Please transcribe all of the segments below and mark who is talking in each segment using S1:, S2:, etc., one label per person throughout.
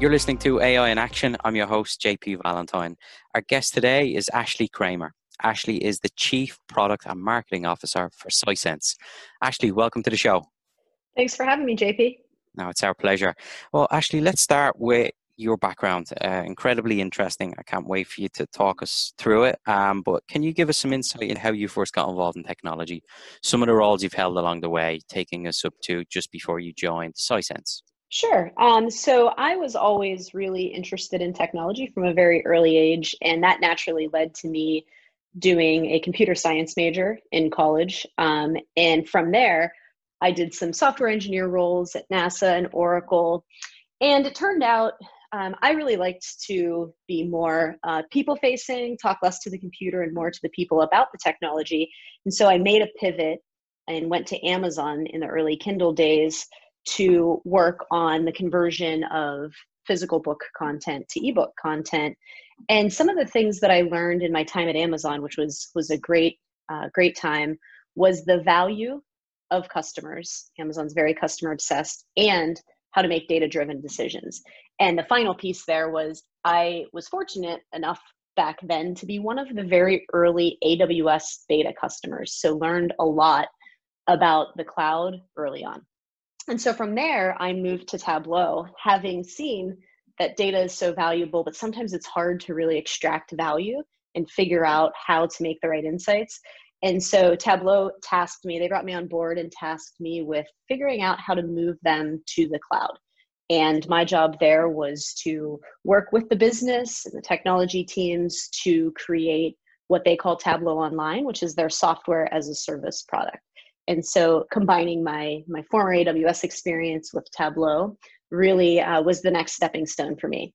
S1: You're listening to AI in Action. I'm your host, JP Valentine. Our guest today is Ashley Kramer. Ashley is the Chief Product and Marketing Officer for Sisense. Ashley, welcome to the show.
S2: Thanks for having me, JP.
S1: No, it's our pleasure. Well, Ashley, let's start with your background. Uh, incredibly interesting. I can't wait for you to talk us through it. Um, but can you give us some insight in how you first got involved in technology? Some of the roles you've held along the way, taking us up to just before you joined Sisense.
S2: Sure. Um, so I was always really interested in technology from a very early age, and that naturally led to me doing a computer science major in college. Um, and from there, I did some software engineer roles at NASA and Oracle. And it turned out um, I really liked to be more uh, people facing, talk less to the computer and more to the people about the technology. And so I made a pivot and went to Amazon in the early Kindle days to work on the conversion of physical book content to ebook content. And some of the things that i learned in my time at amazon which was was a great uh, great time was the value of customers. Amazon's very customer obsessed and how to make data driven decisions. And the final piece there was i was fortunate enough back then to be one of the very early aws beta customers so learned a lot about the cloud early on and so from there, I moved to Tableau, having seen that data is so valuable, but sometimes it's hard to really extract value and figure out how to make the right insights. And so Tableau tasked me, they brought me on board and tasked me with figuring out how to move them to the cloud. And my job there was to work with the business and the technology teams to create what they call Tableau Online, which is their software as a service product and so combining my my former aws experience with tableau really uh, was the next stepping stone for me.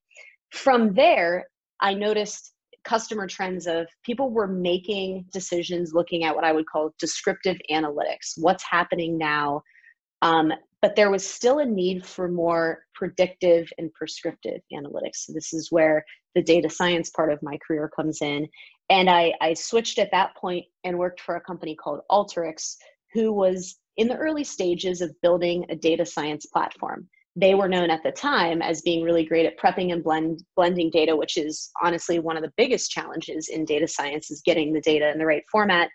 S2: From there i noticed customer trends of people were making decisions looking at what i would call descriptive analytics what's happening now. Um, but there was still a need for more predictive and prescriptive analytics. So this is where the data science part of my career comes in. And I, I switched at that point and worked for a company called Alteryx, who was in the early stages of building a data science platform. They were known at the time as being really great at prepping and blend, blending data, which is honestly one of the biggest challenges in data science is getting the data in the right format.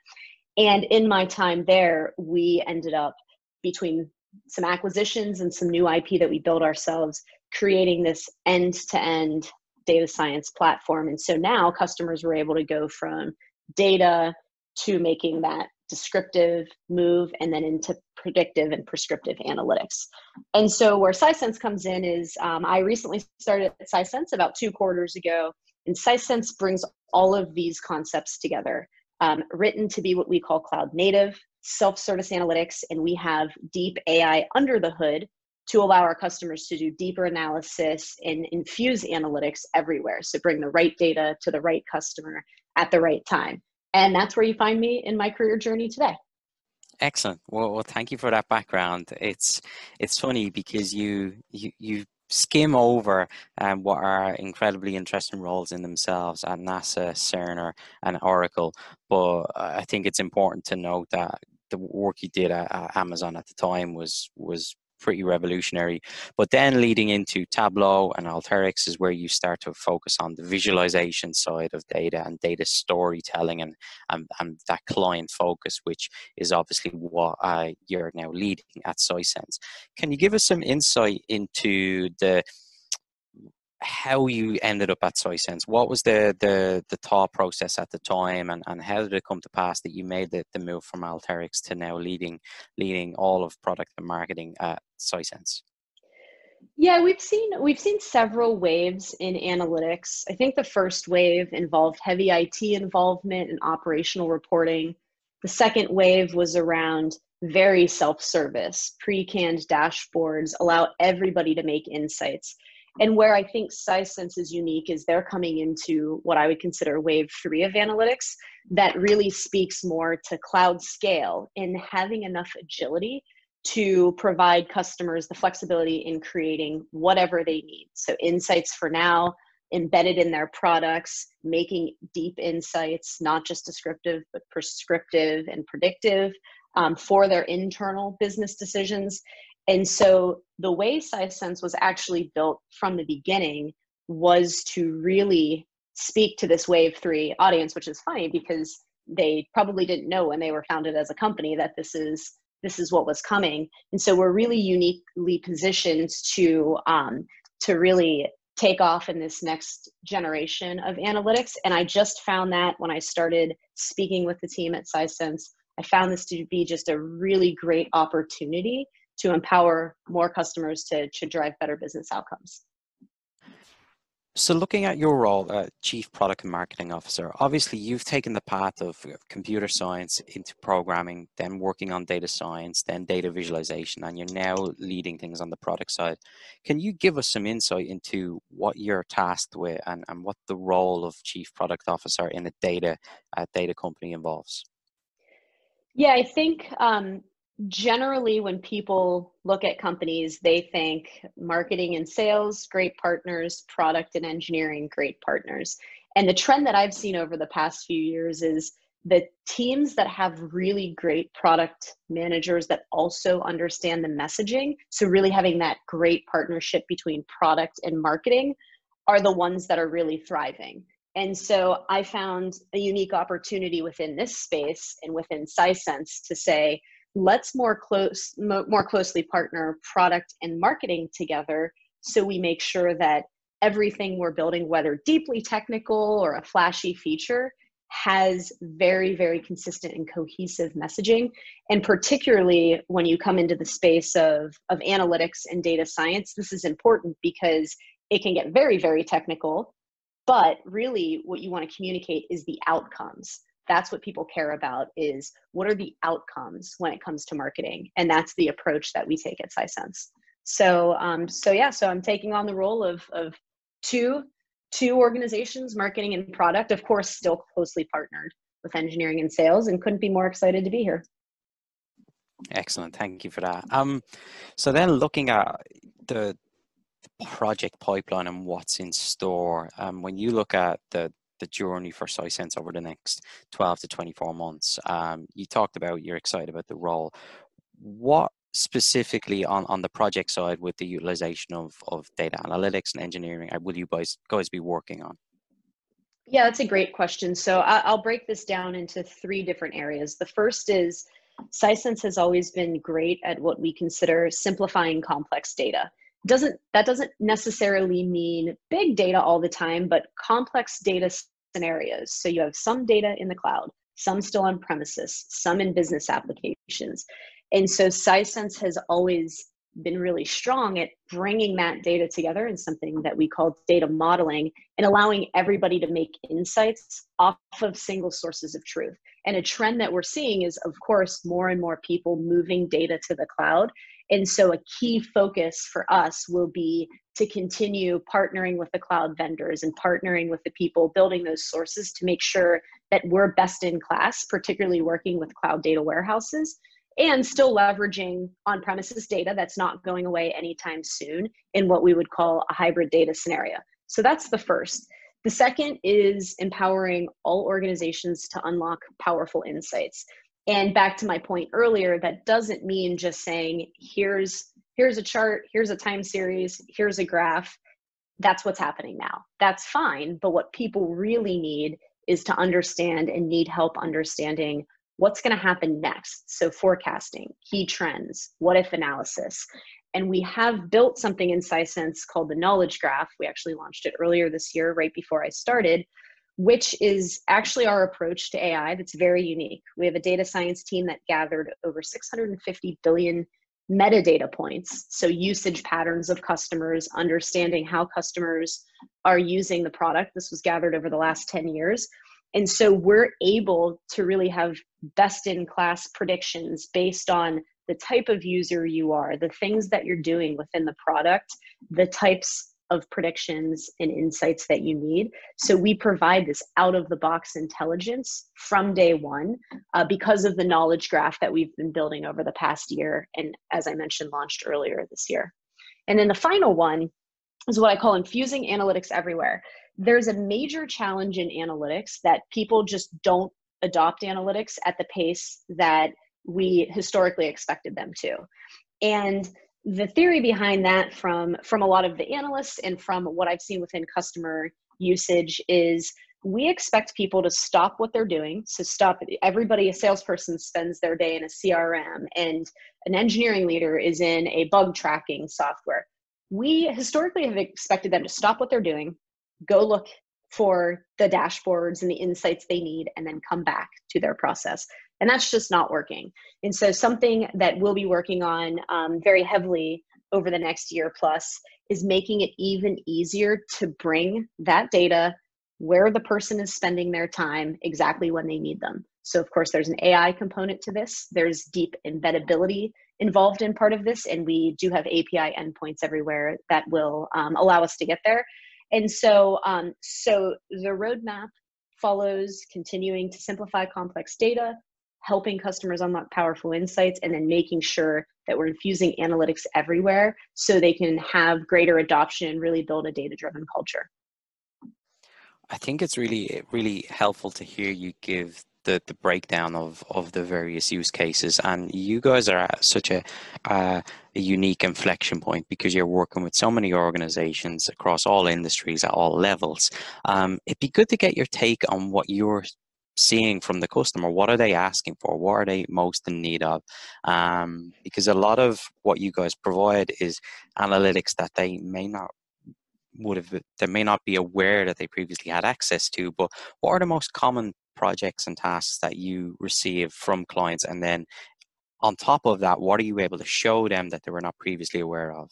S2: And in my time there, we ended up between some acquisitions and some new IP that we built ourselves, creating this end to end data science platform. And so now customers were able to go from data to making that descriptive move and then into predictive and prescriptive analytics. And so where Sisense comes in is um, I recently started at Sisense about two quarters ago, and Sisense brings all of these concepts together, um, written to be what we call cloud native, self-service analytics, and we have deep AI under the hood to allow our customers to do deeper analysis and infuse analytics everywhere. So bring the right data to the right customer at the right time and that's where you find me in my career journey today.
S1: Excellent. Well, well thank you for that background. It's it's funny because you you you skim over um, what are incredibly interesting roles in themselves at NASA, Cerner, and Oracle. But I think it's important to note that the work you did at, at Amazon at the time was was pretty revolutionary. But then leading into Tableau and Alteryx is where you start to focus on the visualization side of data and data storytelling and, and, and that client focus, which is obviously what uh, you're now leading at Sisense. Can you give us some insight into the how you ended up at Sisense. What was the, the the thought process at the time, and, and how did it come to pass that you made the, the move from Alteryx to now leading leading all of product and marketing at Sisense?
S2: Yeah, we've seen we've seen several waves in analytics. I think the first wave involved heavy IT involvement and operational reporting. The second wave was around very self-service, pre-canned dashboards, allow everybody to make insights And where I think Sisense is unique is they're coming into what I would consider wave three of analytics that really speaks more to cloud scale and having enough agility to provide customers the flexibility in creating whatever they need. So, insights for now, embedded in their products, making deep insights, not just descriptive, but prescriptive and predictive um, for their internal business decisions. And so the way Sisense was actually built from the beginning was to really speak to this wave three audience, which is funny because they probably didn't know when they were founded as a company that this is this is what was coming. And so we're really uniquely positioned to um, to really take off in this next generation of analytics. And I just found that when I started speaking with the team at Sisense, I found this to be just a really great opportunity to empower more customers to, to drive better business outcomes.
S1: So, looking at your role, uh, Chief Product and Marketing Officer, obviously you've taken the path of computer science into programming, then working on data science, then data visualization, and you're now leading things on the product side. Can you give us some insight into what you're tasked with and, and what the role of Chief Product Officer in a data uh, data company involves?
S2: Yeah, I think um, generally when people look at companies they think marketing and sales great partners product and engineering great partners. And the trend that i've seen over the past few years is the teams that have really great product managers that also understand the messaging so really having that great partnership between product and marketing are the ones that are really thriving. And so i found a unique opportunity within this space and within Sisense to say let's more close more closely partner product and marketing together so we make sure that everything we're building whether deeply technical or a flashy feature has very very consistent and cohesive messaging. And particularly when you come into the space of of analytics and data science this is important because it can get very very technical. But really what you want to communicate is the outcomes that's what people care about is what are the outcomes when it comes to marketing and that's the approach that we take at Sisense So um, so yeah, so I'm taking on the role of of two two organizations, marketing and product, of course, still closely partnered with engineering and sales, and couldn't be more excited to be here.
S1: Excellent, thank you for that. Um, so then looking at the project pipeline and what's in store, um, when you look at the the journey for Sisense over the next 12 to 24 months. Um, you talked about you're excited about the role. What specifically on, on the project side with the utilization of, of data analytics and engineering uh, will you guys, guys be working on?
S2: Yeah, that's a great question. So I'll break this down into three different areas. The first is Sisense has always been great at what we consider simplifying complex data doesn't that doesn't necessarily mean big data all the time but complex data scenarios so you have some data in the cloud some still on premises some in business applications and so Sisense has always been really strong at bringing that data together in something that we call data modeling and allowing everybody to make insights off of single sources of truth. And a trend that we're seeing is, of course, more and more people moving data to the cloud. And so, a key focus for us will be to continue partnering with the cloud vendors and partnering with the people building those sources to make sure that we're best in class, particularly working with cloud data warehouses and still leveraging on premises data that's not going away anytime soon in what we would call a hybrid data scenario. So, that's the first. The second is empowering all organizations to unlock powerful insights and back to my point earlier that doesn't mean just saying here's here's a chart here's a time series here's a graph. That's what's happening now. That's fine but what people really need is to understand and need help understanding what's going to happen next. So forecasting key trends what if analysis. And we have built something in Sisense called the knowledge graph. We actually launched it earlier this year right before i started which is actually our approach to AI that's very unique. We have a data science team that gathered over 650 billion metadata points, so usage patterns of customers, understanding how customers are using the product. This was gathered over the last 10 years. And so we're able to really have best in class predictions based on the type of user you are, the things that you're doing within the product, the types of predictions and insights that you need. So we provide this out of the box intelligence from day one uh, because of the knowledge graph that we've been building over the past year. And as I mentioned, launched earlier this year. And then the final one is what I call infusing analytics everywhere. There's a major challenge in analytics that people just don't adopt analytics at the pace that we historically expected them to. And the theory behind that from from a lot of the analysts and from what I've seen within customer usage is we expect people to stop what they're doing. So stop everybody, a salesperson spends their day in a CRM and an engineering leader is in a bug tracking software. We historically have expected them to stop what they're doing, go look for the dashboards and the insights they need, and then come back to their process. And that's just not working. And so, something that we'll be working on um, very heavily over the next year plus is making it even easier to bring that data where the person is spending their time exactly when they need them. So, of course, there's an AI component to this, there's deep embeddability involved in part of this, and we do have API endpoints everywhere that will um, allow us to get there. And so, um, so the roadmap follows continuing to simplify complex data, helping customers unlock powerful insights, and then making sure that we're infusing analytics everywhere so they can have greater adoption and really build a data driven culture.
S1: I think it's really really helpful to hear you give the, the breakdown of, of the various use cases. And you guys are at such a, uh, a unique inflection point because you're working with so many organizations across all industries at all levels. Um, it'd be good to get your take on what you're seeing from the customer. What are they asking for? What are they most in need of? Um, because a lot of what you guys provide is analytics that they may not would have they may not be aware that they previously had access to but what are the most common projects and tasks that you receive from clients and then on top of that what are you able to show them that they were not previously aware of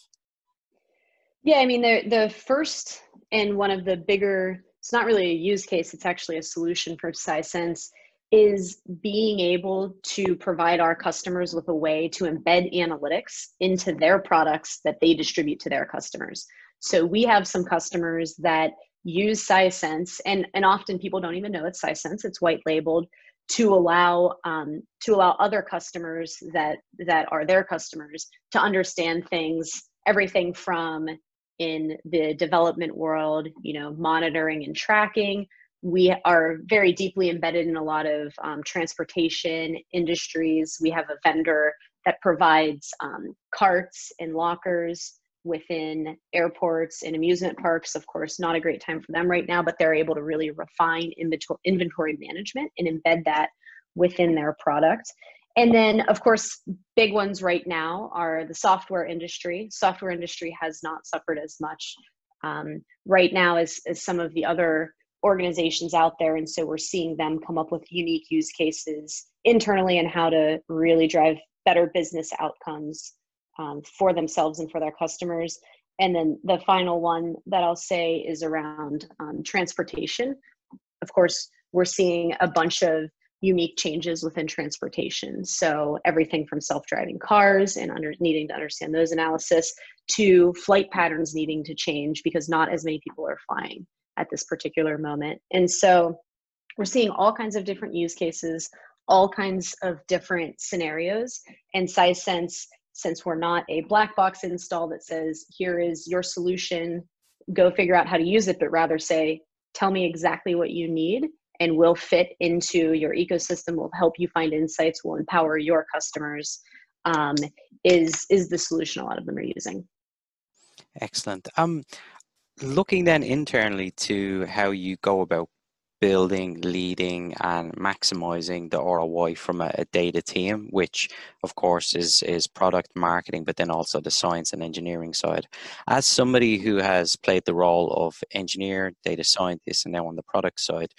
S2: yeah i mean the the first and one of the bigger it's not really a use case it's actually a solution for Sisense is being able to provide our customers with a way to embed analytics into their products that they distribute to their customers so we have some customers that use Sisense, and and often people don't even know it's Sisense. It's white labeled to allow um, to allow other customers that that are their customers to understand things, everything from in the development world, you know, monitoring and tracking. We are very deeply embedded in a lot of um, transportation industries. We have a vendor that provides um, carts and lockers within airports and amusement parks. Of course, not a great time for them right now, but they're able to really refine inventory management and embed that within their product. And then, of course, big ones right now are the software industry. Software industry has not suffered as much um, right now as, as some of the other organizations out there. And so we're seeing them come up with unique use cases internally and how to really drive better business outcomes um, for themselves and for their customers. And then the final one that I'll say is around um, transportation. Of course, we're seeing a bunch of unique changes within transportation. So everything from self-driving cars and under, needing to understand those analysis to flight patterns needing to change because not as many people are flying at this particular moment. And so we're seeing all kinds of different use cases, all kinds of different scenarios, and Sisense since we're not a black box install that says, here is your solution, go figure out how to use it, but rather say, tell me exactly what you need and we'll fit into your ecosystem, will help you find insights, will empower your customers, um, is, is the solution a lot of them are using.
S1: Excellent. Um, looking then internally to how you go about building, leading, and maximizing the ROI from a, a, data team, which of course is is product marketing, but then also the science and engineering side. As somebody who has played the role of engineer, data scientist, and now on the product side,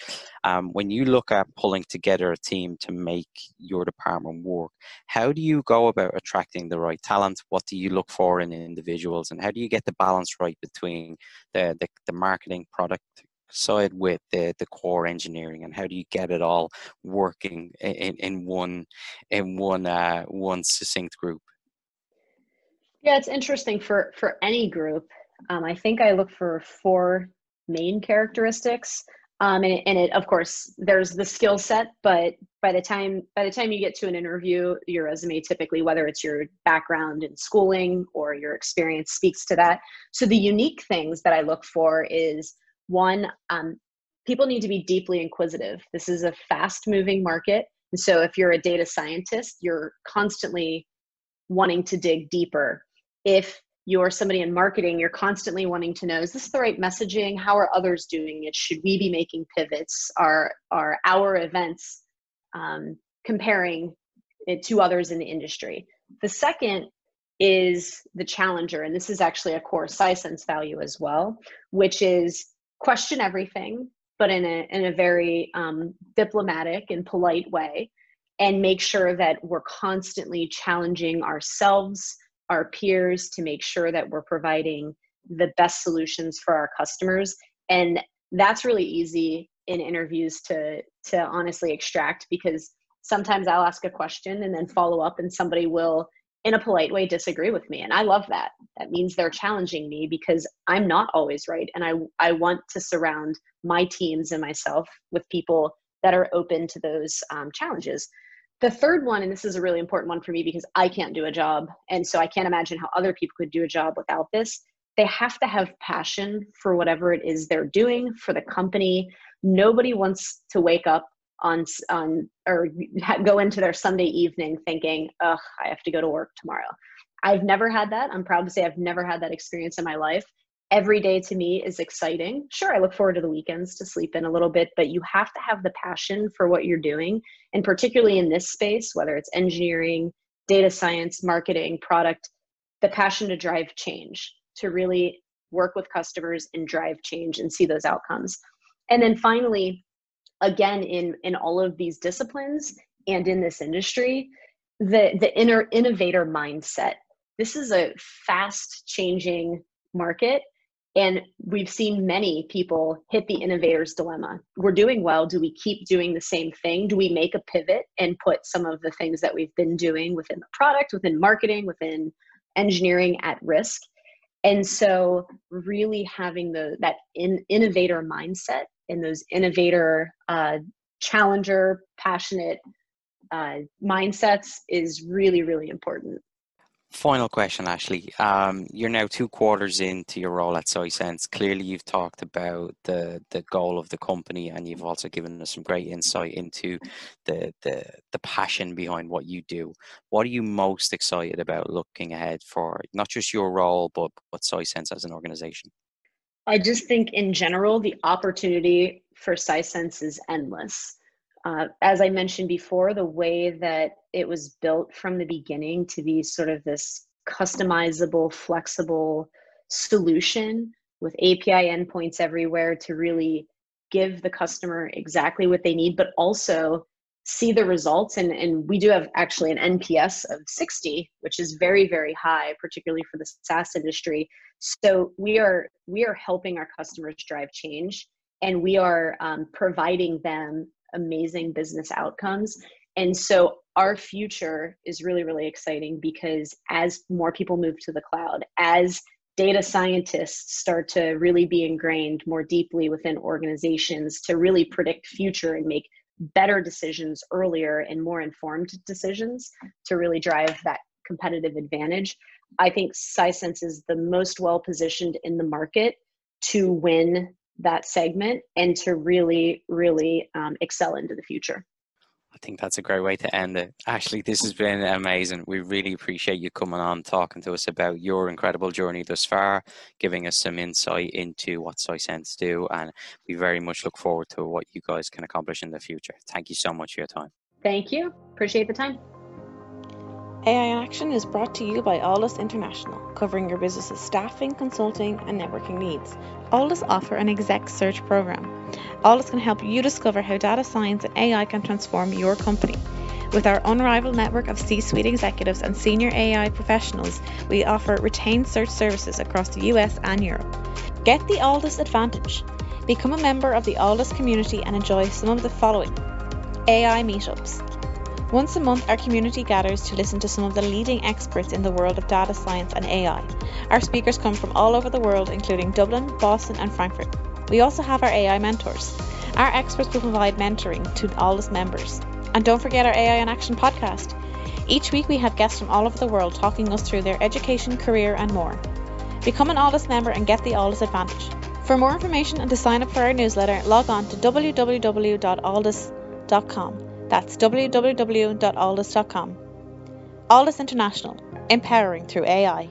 S1: um, when you look at pulling together a team to make your department work, how do you go about attracting the right talent? What do you look for in individuals, and how do you get the balance right between the the, the marketing product side with the, the core engineering and how do you get it all working in, in one in one uh, one succinct group
S2: yeah it's interesting for for any group Um, I think I look for four main characteristics. Um, and, and it, of course, there's the skill set, but by the time by the time you get to an interview, your resume typically, whether it's your background in schooling or your experience, speaks to that. So the unique things that I look for is one, um, people need to be deeply inquisitive. This is a fast-moving market, and so if you're a data scientist, you're constantly wanting to dig deeper. If you're somebody in marketing, you're constantly wanting to know, is this the right messaging? How are others doing it? Should we be making pivots? Are, are our events um, comparing it to others in the industry? The second is the challenger, and this is actually a core Sisense value as well, which is question everything, but in a, in a very um, diplomatic and polite way, and make sure that we're constantly challenging ourselves our peers to make sure that we're providing the best solutions for our customers. And that's really easy in interviews to to honestly extract because sometimes I'll ask a question and then follow up and somebody will in a polite way disagree with me and I love that. That means they're challenging me because I'm not always right and I I want to surround my teams and myself with people that are open to those um, challenges. The third one, and this is a really important one for me because I can't do a job, and so I can't imagine how other people could do a job without this. They have to have passion for whatever it is they're doing for the company. Nobody wants to wake up on on or go into their Sunday evening thinking, "Ugh, I have to go to work tomorrow." I've never had that. I'm proud to say I've never had that experience in my life every day to me is exciting. Sure, I look forward to the weekends to sleep in a little bit, but you have to have the passion for what you're doing. And particularly in this space, whether it's engineering, data science, marketing, product, the passion to drive change, to really work with customers and drive change and see those outcomes. And then finally, again, in, in all of these disciplines and in this industry, the, the inner innovator mindset. This is a fast changing market and we've seen many people hit the innovator's dilemma. We're doing well. Do we keep doing the same thing? Do we make a pivot and put some of the things that we've been doing within the product, within marketing, within engineering at risk? And so, really having the that in, innovator mindset and those innovator, uh, challenger, passionate uh, mindsets is really, really important.
S1: Final question, Ashley. Um, you're now two quarters into your role at Sisense. Clearly, you've talked about the the goal of the company, and you've also given us some great insight into the the the passion behind what you do. What are you most excited about looking ahead for not just your role, but but Sisense as an organization?
S2: I just think, in general, the opportunity for Sisense is endless. Uh, as I mentioned before, the way that it was built from the beginning to be sort of this customizable, flexible solution with API endpoints everywhere to really give the customer exactly what they need, but also see the results. And, and we do have actually an NPS of 60, which is very, very high, particularly for the SaaS industry. So we are we are helping our customers drive change and we are um, providing them amazing business outcomes. And so our future is really, really exciting because as more people move to the cloud, as data scientists start to really be ingrained more deeply within organizations to really predict future and make better decisions earlier and more informed decisions to really drive that competitive advantage. I think Sisense is the most well positioned in the market to win that segment and to really, really um, excel into the future.
S1: I think that's a great way to end it. Ashley, this has been amazing. We really appreciate you coming on, talking to us about your incredible journey thus far, giving us some insight into what Sisense do, and we very much look forward to what you guys can accomplish in the future. Thank you so much for your time.
S2: Thank you. Appreciate the time.
S3: AI Action is brought to you by Alldus International, covering your business's staffing, consulting, and networking needs. Alldus offer an exec search program. Alldus can help you discover how data science and AI can transform your company. With our unrivaled network of C suite executives and senior AI professionals, we offer retained search services across the US and Europe. Get the Alldus advantage. Become a member of the Alldus community and enjoy some of the following AI meetups, Once a month, our community gathers to listen to some of the leading experts in the world of data science and AI. Our speakers come from all over the world, including Dublin, Boston, and Frankfurt. We also have our AI mentors. Our experts will provide mentoring to all Alldus members. And don't forget our AI in Action podcast. Each week, we have guests from all over the world talking us through their education, career, and more. Become an Alldus member and get the Alldus advantage. For more information and to sign up for our newsletter, log on to www.alldus.com. That's www.alldus.com. Alldus International, empowering through AI.